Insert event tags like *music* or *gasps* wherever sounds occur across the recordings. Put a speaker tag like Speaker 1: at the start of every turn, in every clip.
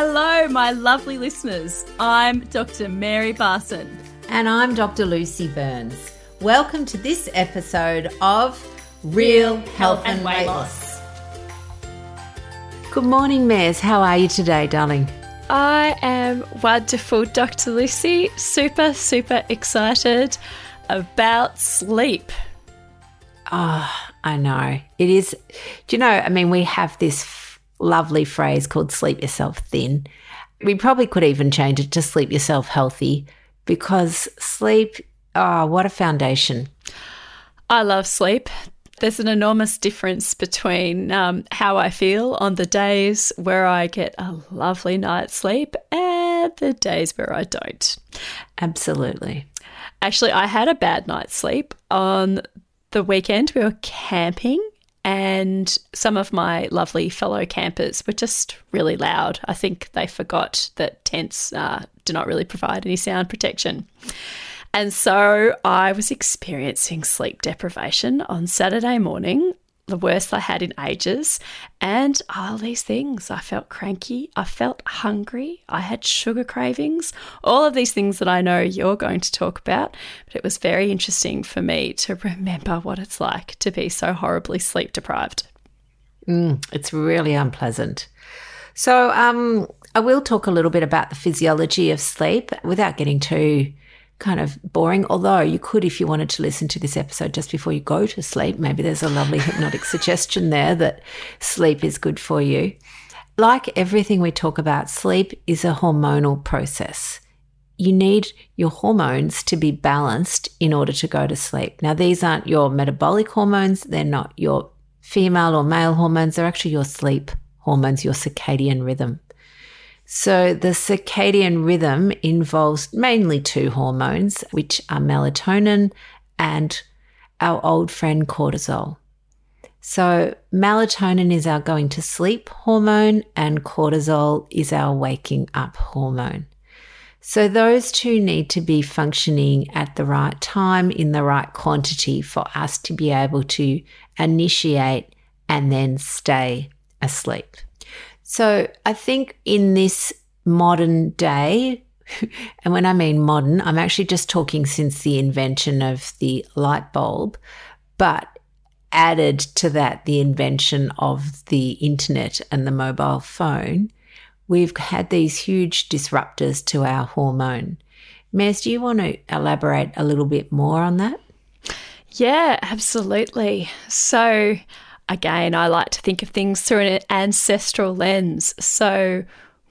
Speaker 1: Hello, my lovely listeners. I'm Dr. Mary Barson.
Speaker 2: And I'm Dr. Lucy Burns. Welcome to this episode of Real Health and, Weight Loss. Good morning, Mares. How are you today, darling?
Speaker 1: I am wonderful, Dr. Lucy. Super, super excited about sleep.
Speaker 2: Oh, I know. It is. Do you know? I mean, we have this f- lovely phrase called sleep yourself thin. We probably could even change it to sleep yourself healthy because sleep, oh, what a foundation.
Speaker 1: I love sleep. There's an enormous difference between um, how I feel on the days where I get a lovely night's sleep and the days where I don't.
Speaker 2: Absolutely.
Speaker 1: Actually, I had a bad night's sleep on the weekend. We were camping and some of my lovely fellow campers were just really loud. I think they forgot that tents uh, do not really provide any sound protection. And so I was experiencing sleep deprivation on Saturday morning the worst I had in ages. And all these things. I felt cranky. I felt hungry. I had sugar cravings. All of these things that I know you're going to talk about. But it was very interesting for me to remember what it's like to be so horribly sleep deprived.
Speaker 2: Mm, it's really unpleasant. So, um, I will talk a little bit about the physiology of sleep without getting too kind of boring. Although you could, if you wanted to listen to this episode just before you go to sleep, maybe there's a lovely hypnotic *laughs* suggestion there that sleep is good for you. Like everything we talk about, sleep is a hormonal process. You need your hormones to be balanced in order to go to sleep. Now, these aren't your metabolic hormones, they're not your female or male hormones, they're actually your sleep hormones, your circadian rhythm. So, the circadian rhythm involves mainly two hormones, which are melatonin and our old friend cortisol. So, melatonin is our going to sleep hormone, and cortisol is our waking up hormone. So, those two need to be functioning at the right time in the right quantity for us to be able to initiate and then stay asleep. So I think in this modern day, *laughs* and when I mean modern, I'm actually just talking since the invention of the light bulb, but added to that the invention of the internet and the mobile phone, we've had these huge disruptors to our hormone. Mez, do you want to elaborate a little bit more on that?
Speaker 1: Yeah, absolutely. So, again, I like to think of things through an ancestral lens. So,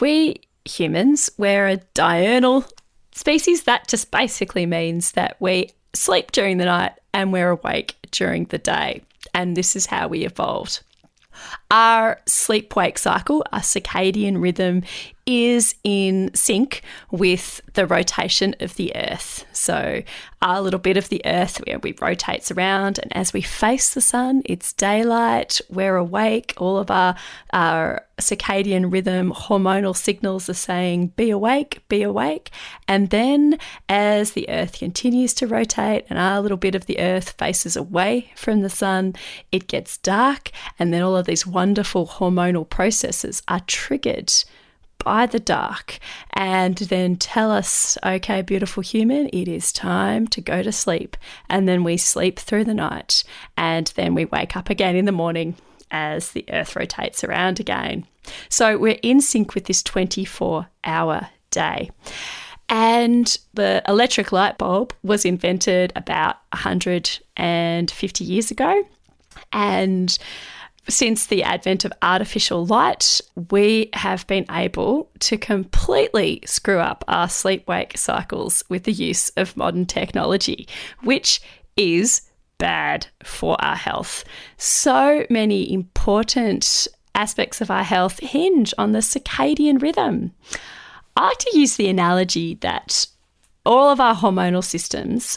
Speaker 1: we humans, we're a diurnal species. That just basically means that we sleep during the night and we're awake during the day. And this is how we evolved. Our sleep wake cycle, our circadian rhythm, is in sync with the rotation of the Earth. So, our little bit of the Earth where we rotates around, and as we face the sun, it's daylight, we're awake, all of our, our circadian rhythm hormonal signals are saying, be awake, be awake. And then, as the Earth continues to rotate and our little bit of the Earth faces away from the sun, it gets dark, and then all of these wonderful hormonal processes are triggered by the dark and then tell us, okay, beautiful human, it is time to go to sleep. And then we sleep through the night and then we wake up again in the morning as the earth rotates around again. So we're in sync with this 24 hour day. And the electric light bulb was invented about 150 years ago. And since the advent of artificial light, we have been able to completely screw up our sleep wake cycles with the use of modern technology, which is bad for our health. So many important aspects of our health hinge on the circadian rhythm. I like to use the analogy that all of our hormonal systems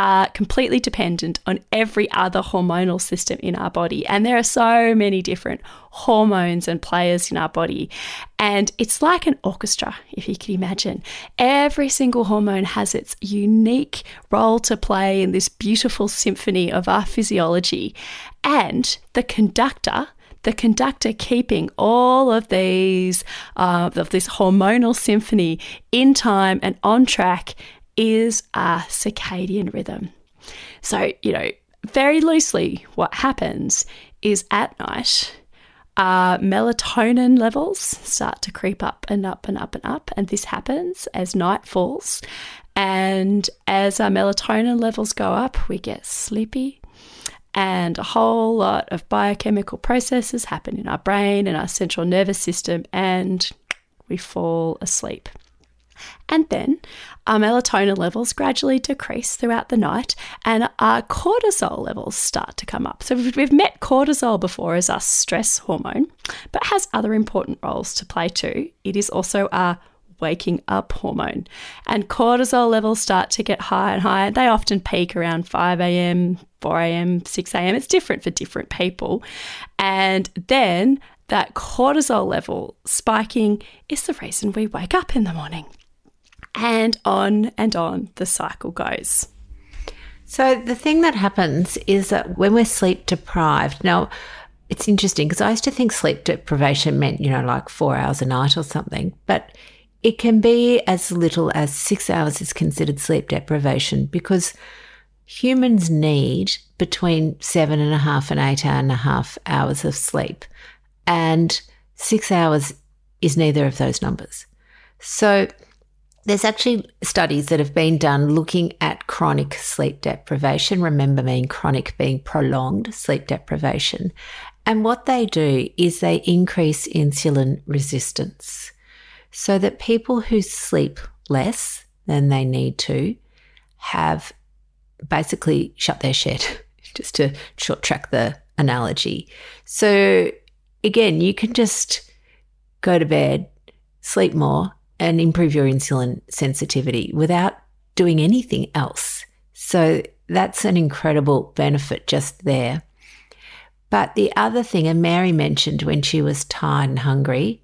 Speaker 1: are completely dependent on every other hormonal system in our body. And there are so many different hormones and players in our body. And it's like an orchestra, if you can imagine. Every single hormone has its unique role to play in this beautiful symphony of our physiology. And the conductor the conductor keeping all of these, uh, of this hormonal symphony in time and on track is a circadian rhythm. So, you know, very loosely, what happens is at night, uh, melatonin levels start to creep up and up and up and up. And this happens as night falls. And as our melatonin levels go up, we get sleepy. And a whole lot of biochemical processes happen in our brain and our central nervous system, and we fall asleep. And then our melatonin levels gradually decrease throughout the night and our cortisol levels start to come up. So we've met cortisol before as our stress hormone, but has other important roles to play too. It is also our waking up hormone. And cortisol levels start to get higher and higher. They often peak around 5 a.m., 4 a.m., 6 a.m. It's different for different people. And then that cortisol level spiking is the reason we wake up in the morning and on and on the cycle goes.
Speaker 2: So, the thing that happens is that when we're sleep deprived, now it's interesting because I used to think sleep deprivation meant, you know, like four hours a night or something, but it can be as little as six hours is considered sleep deprivation because humans need between seven and a half and eight and a half hours of sleep. And six hours is neither of those numbers. So, there's actually studies that have been done looking at chronic sleep deprivation. Remember, mean chronic being prolonged sleep deprivation. And what they do is they increase insulin resistance so that people who sleep less than they need to have basically shut their shed, *laughs* just to short track the analogy. So, again, you can just go to bed, sleep more, and improve your insulin sensitivity without doing anything else. So that's an incredible benefit just there. But the other thing, and Mary mentioned when she was tired and hungry,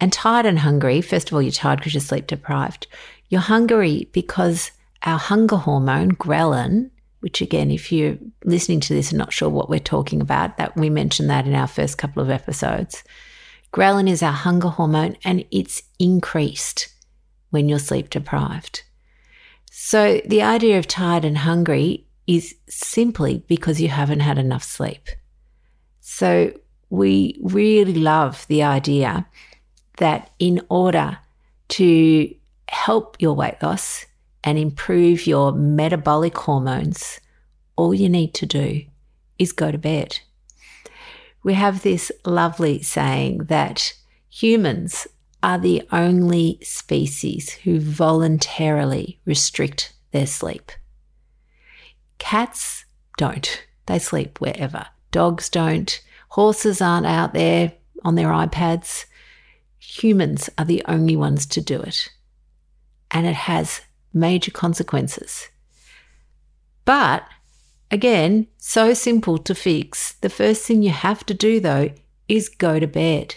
Speaker 2: and tired and hungry, first of all, you're tired because you're sleep deprived. You're hungry because our hunger hormone, ghrelin, which again, if you're listening to this and not sure what we're talking about, that we mentioned that in our first couple of episodes. Ghrelin is our hunger hormone and it's increased when you're sleep deprived. So the idea of tired and hungry is simply because you haven't had enough sleep. So we really love the idea that in order to help your weight loss and improve your metabolic hormones, all you need to do is go to bed we have this lovely saying that humans are the only species who voluntarily restrict their sleep. Cats don't, they sleep wherever. Dogs don't. Horses aren't out there on their iPads. Humans are the only ones to do it. And it has major consequences. But Again, so simple to fix. The first thing you have to do though is go to bed.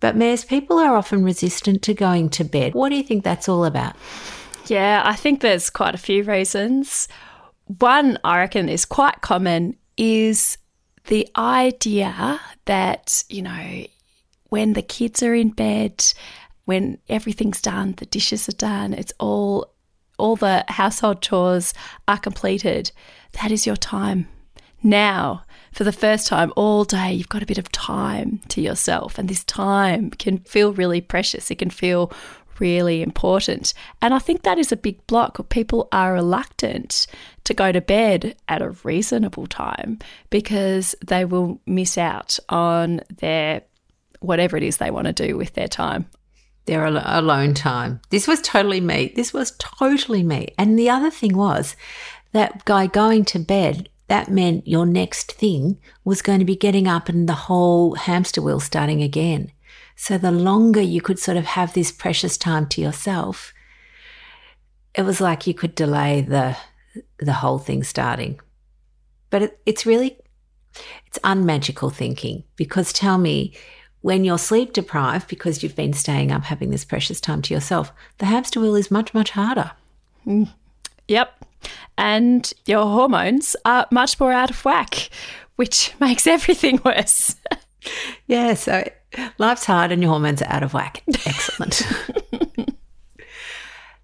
Speaker 2: But Mares, people are often resistant to going to bed. What do you think that's all about?
Speaker 1: Yeah, I think there's quite a few reasons. One I reckon is quite common is the idea that, you know, when the kids are in bed, when everything's done, the dishes are done, it's all all the household chores are completed, that is your time. Now, for the first time all day, you've got a bit of time to yourself, and this time can feel really precious. It can feel really important. And I think that is a big block. People are reluctant to go to bed at a reasonable time because they will miss out on their whatever it is they want to do with their time
Speaker 2: their alone time. This was totally me. This was totally me. And the other thing was that guy going to bed, that meant your next thing was going to be getting up and the whole hamster wheel starting again. So the longer you could sort of have this precious time to yourself, it was like you could delay the the whole thing starting. But it, it's really it's unmagical thinking because tell me when you're sleep deprived because you've been staying up having this precious time to yourself, the hamster wheel is much, much harder.
Speaker 1: Mm. Yep. And your hormones are much more out of whack, which *laughs* makes everything worse. *laughs*
Speaker 2: Yeah, so life's hard and your hormones are out of whack. Excellent. *laughs*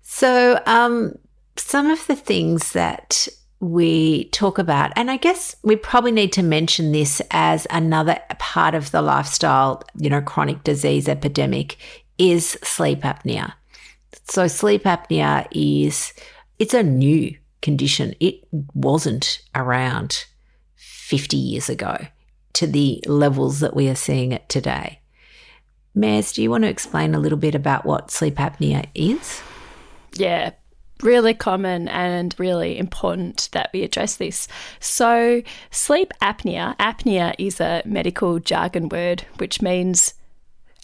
Speaker 2: so, um, some of the things that we talk about, and I guess we probably need to mention this as another part of the lifestyle, you know, chronic disease epidemic is sleep apnea. So sleep apnea is it's a new condition. It wasn't around 50 years ago to the levels that we are seeing it today. Maz, do you want to explain a little bit about what sleep apnea is?
Speaker 1: Yeah, really common and really important that we address this. So, sleep apnea, apnea is a medical jargon word which means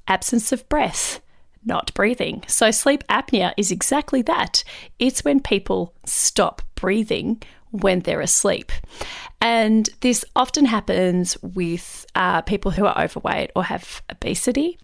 Speaker 1: absence of breath, not breathing. So, sleep apnea is exactly that it's when people stop breathing when they're asleep. And this often happens with uh, people who are overweight or have obesity.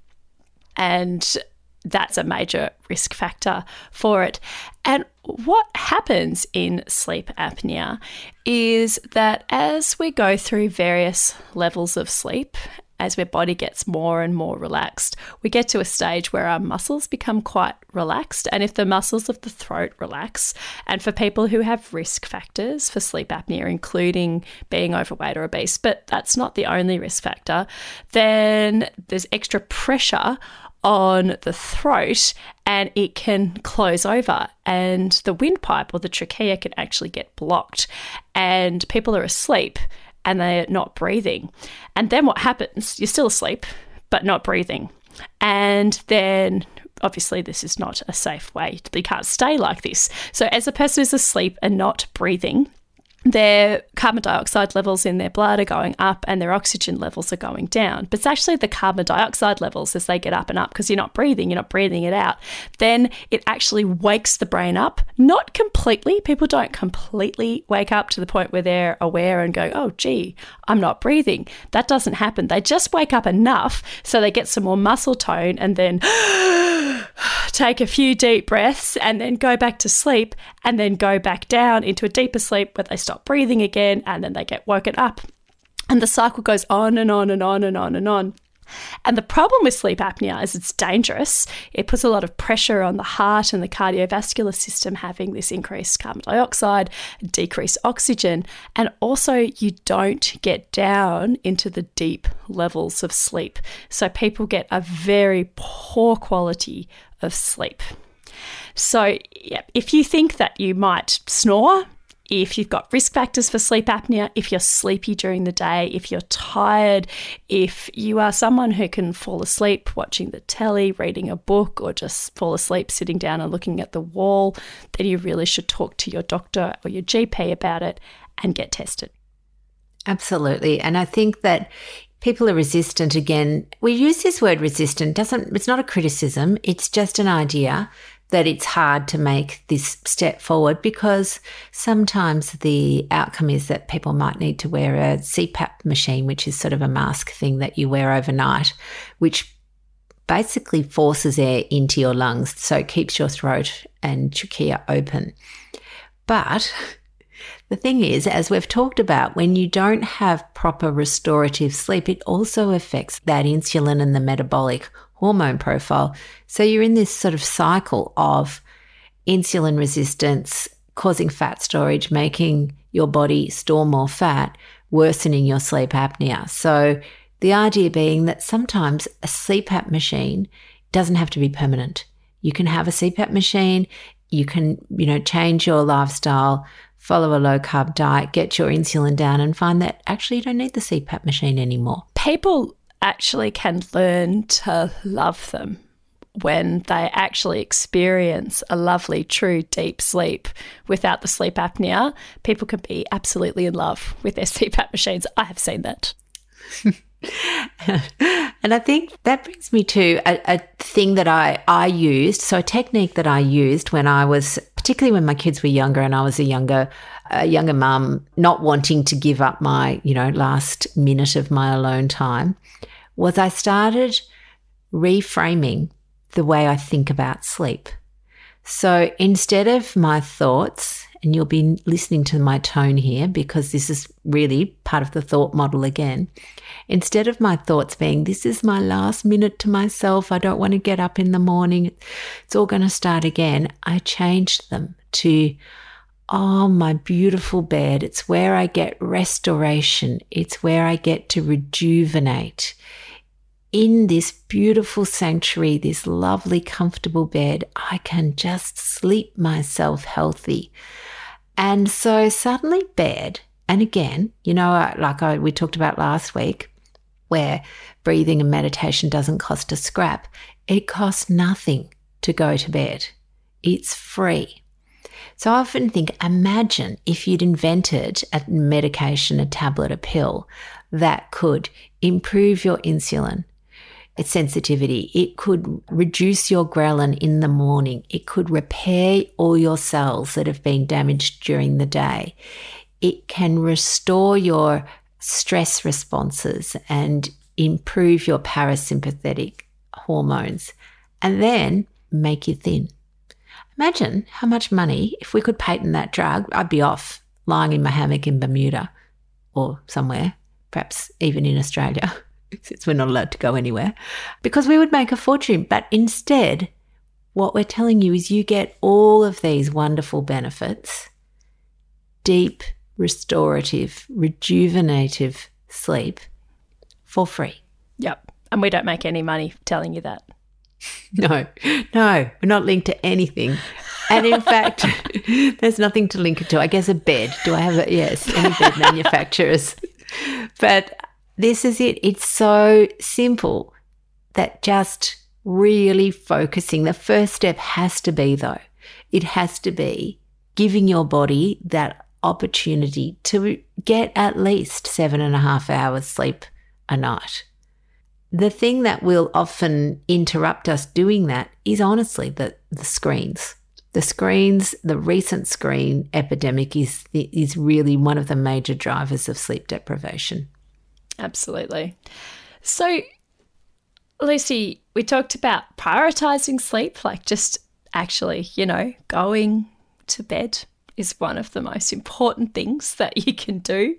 Speaker 1: And that's a major risk factor for it. And what happens in sleep apnea is that as we go through various levels of sleep, as our body gets more and more relaxed, we get to a stage where our muscles become quite relaxed. And if the muscles of the throat relax, and for people who have risk factors for sleep apnea, including being overweight or obese, but that's not the only risk factor, then there's extra pressure on the throat and it can close over and the windpipe or the trachea can actually get blocked and people are asleep and they're not breathing. And then what happens? You're still asleep but not breathing. And then obviously this is not a safe way. You can't stay like this. So as a person is asleep and not breathing, their carbon dioxide levels in their blood are going up and their oxygen levels are going down. But it's actually the carbon dioxide levels as they get up and up because you're not breathing, you're not breathing it out. Then it actually wakes the brain up, not completely. People don't completely wake up to the point where they're aware and go, oh, gee, I'm not breathing. That doesn't happen. They just wake up enough so they get some more muscle tone and then *gasps* take a few deep breaths and then go back to sleep and then go back down into a deeper sleep where they stop breathing again and then they get woken up. And the cycle goes on and on and on and on and on. And the problem with sleep apnea is it's dangerous. It puts a lot of pressure on the heart and the cardiovascular system, having this increased carbon dioxide, decreased oxygen, and also you don't get down into the deep levels of sleep. So people get a very poor quality of sleep. So, yeah, if you think that you might snore, if you've got risk factors for sleep apnea, if you're sleepy during the day, if you're tired, if you are someone who can fall asleep watching the telly, reading a book, or just fall asleep sitting down and looking at the wall, then you really should talk to your doctor or your GP about it and get tested.
Speaker 2: Absolutely. And I think that people are resistant again. We use this word resistant doesn't it's not a criticism, it's just an idea that it's hard to make this step forward because sometimes the outcome is that people might need to wear a CPAP machine, which is sort of a mask thing that you wear overnight, which basically forces air into your lungs. So it keeps your throat and trachea open. But *laughs* the thing is, as we've talked about, when you don't have proper restorative sleep, it also affects that insulin and the metabolic hormone profile. So you're in this sort of cycle of insulin resistance causing fat storage, making your body store more fat, worsening your sleep apnea. So the idea being that sometimes a CPAP machine doesn't have to be permanent. You can have a CPAP machine, you can, you know, change your lifestyle, follow a low carb diet, get your insulin down and find that actually you don't need the CPAP machine anymore.
Speaker 1: People actually can learn to love them when they actually experience a lovely, true, deep sleep without the sleep apnea. People can be absolutely in love with their *laughs* CPAP machines. I have seen that. *laughs*
Speaker 2: and I think that brings me to a, a, thing that I, I used. So, a technique that I used when I was, particularly when my kids were younger and I was a younger, a younger mum, not wanting to give up my, you know, last minute of my alone time, was I started reframing the way I think about sleep. So instead of my thoughts and you'll be listening to my tone here because this is really part of the thought model again. Instead of my thoughts being, this is my last minute to myself, I don't want to get up in the morning, it's all going to start again, I changed them to, oh, my beautiful bed. It's where I get restoration, it's where I get to rejuvenate in this beautiful sanctuary, this lovely, comfortable bed, I can just sleep myself healthy. And so suddenly, bed, and again, you know, uh, like I, we talked about last week, where breathing and meditation doesn't cost a scrap, it costs nothing to go to bed. It's free. So I often think, imagine if you'd invented a medication, a tablet, a pill that could improve your insulin, sensitivity. It could reduce your ghrelin in the morning. It could repair all your cells that have been damaged during the day. It can restore your stress responses and improve your parasympathetic hormones and then make you thin. Imagine how much money, if we could patent that drug, I'd be off lying in my hammock in Bermuda or somewhere, perhaps even in Australia. *laughs* since we're not allowed to go anywhere, because we would make a fortune. But instead, what we're telling you is you get all of these wonderful benefits deep, restorative, rejuvenative sleep for free.
Speaker 1: Yep. And we don't make any money telling you that. *laughs*
Speaker 2: No, no, we're not linked to anything. And in *laughs* fact, *laughs* there's nothing to link it to. I guess a bed. Do I have a yes? Any bed manufacturers? But this is it. It's so simple that just really focusing. The first step has to be, though, it has to be giving your body that opportunity to get at least seven and a half hours sleep a night. The thing that will often interrupt us doing that is honestly the, the screens. The screens, the recent screen epidemic is, is really one of the major drivers of sleep deprivation.
Speaker 1: Absolutely. So, Lucy, we talked about prioritizing sleep, like just actually, you know, going to bed is one of the most important things that you can do.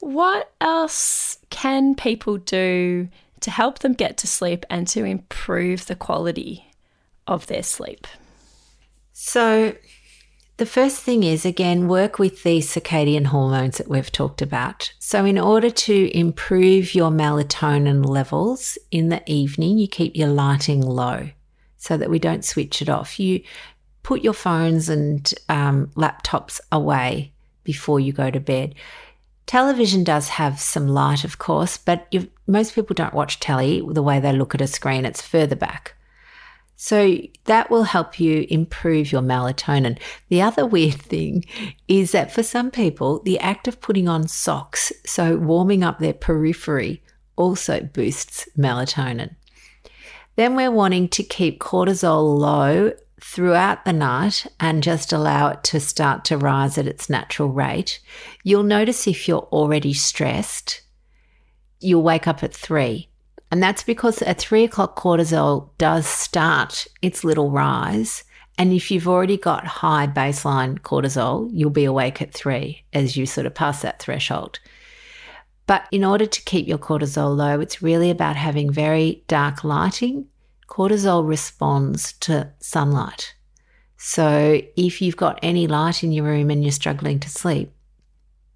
Speaker 1: What else can people do to help them get to sleep and to improve the quality of their sleep?
Speaker 2: So, the first thing is, again, work with these circadian hormones that we've talked about. So, in order to improve your melatonin levels in the evening, you keep your lighting low so that we don't switch it off. You put your phones and um, laptops away before you go to bed. Television does have some light, of course, but most people don't watch telly the way they look at a screen, it's further back. So that will help you improve your melatonin. The other weird thing is that for some people, the act of putting on socks, so warming up their periphery, also boosts melatonin. Then we're wanting to keep cortisol low throughout the night and just allow it to start to rise at its natural rate. You'll notice if you're already stressed, you'll wake up at three and that's because at three o'clock, cortisol does start its little rise. And if you've already got high baseline cortisol, you'll be awake at three as you sort of pass that threshold. But in order to keep your cortisol low, it's really about having very dark lighting. Cortisol responds to sunlight. So if you've got any light in your room and you're struggling to sleep,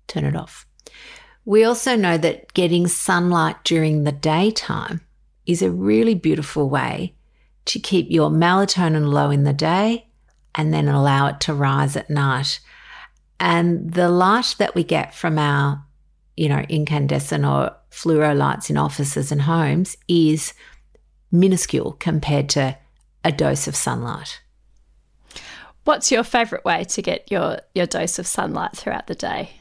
Speaker 2: turn it off. We also know that getting sunlight during the daytime is a really beautiful way to keep your melatonin low in the day and then allow it to rise at night. And the light that we get from our, you know, incandescent or fluoro lights in offices and homes is minuscule compared to a dose of sunlight.
Speaker 1: What's your favorite way to get your, your dose of sunlight throughout the day?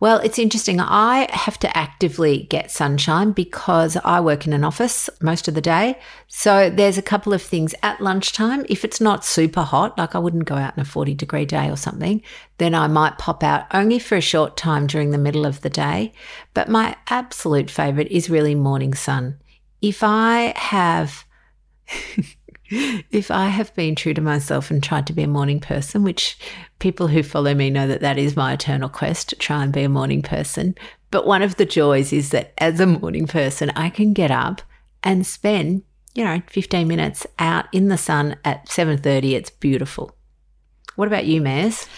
Speaker 2: Well, it's interesting. I have to actively get sunshine because I work in an office most of the day. So there's a couple of things at lunchtime. If it's not super hot, like I wouldn't go out in a 40 degree day or something, then I might pop out only for a short time during the middle of the day. But my absolute favorite is really morning sun. If I have *laughs* if I have been true to myself and tried to be a morning person, which people who follow me know that that is my eternal quest to try and be a morning person. But one of the joys is that as a morning person, I can get up and spend, you know, 15 minutes out in the sun at 7:30. It's beautiful. What about you, Maz?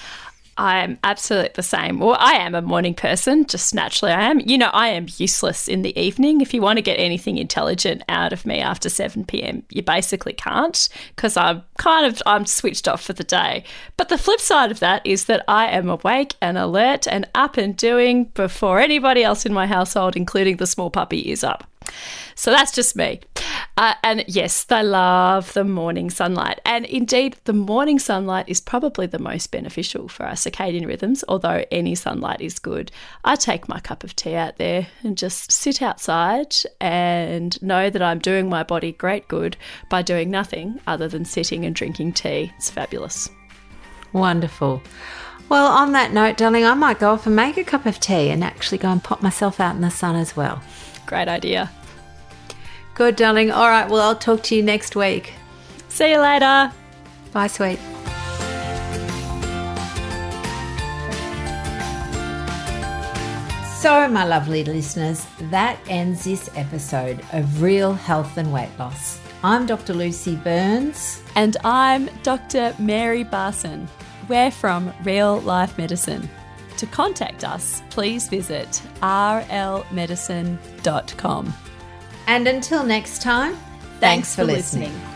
Speaker 1: I'm absolutely the same. Well, I am a morning person, just naturally I am. You know, I am useless in the evening. If you want to get anything intelligent out of me after 7 p.m., you basically can't because I'm kind of I'm switched off for the day. But the flip side of that is that I am awake and alert and up and doing before anybody else in my household, including the small puppy, is up. So that's just me. Uh, and yes, they love the morning sunlight. And indeed, the morning sunlight is probably the most beneficial for our circadian rhythms, although any sunlight is good. I take my cup of tea out there and just sit outside and know that I'm doing my body great good by doing nothing other than sitting and drinking tea. It's fabulous.
Speaker 2: Wonderful. Well, on that note, darling, I might go off and make a cup of tea and actually go and pop myself out in the sun as well.
Speaker 1: Great idea.
Speaker 2: Good, darling. All right, well, I'll talk to you next week.
Speaker 1: See you later.
Speaker 2: Bye, sweet. So, my lovely listeners, that ends this episode of Real Health and Weight Loss. I'm Dr. Lucy Burns.
Speaker 1: And I'm Dr. Mary Barson. We're from Real Life Medicine. To contact us, please visit rlmedicine.com.
Speaker 2: And until next time, thanks, thanks for, for listening. listening.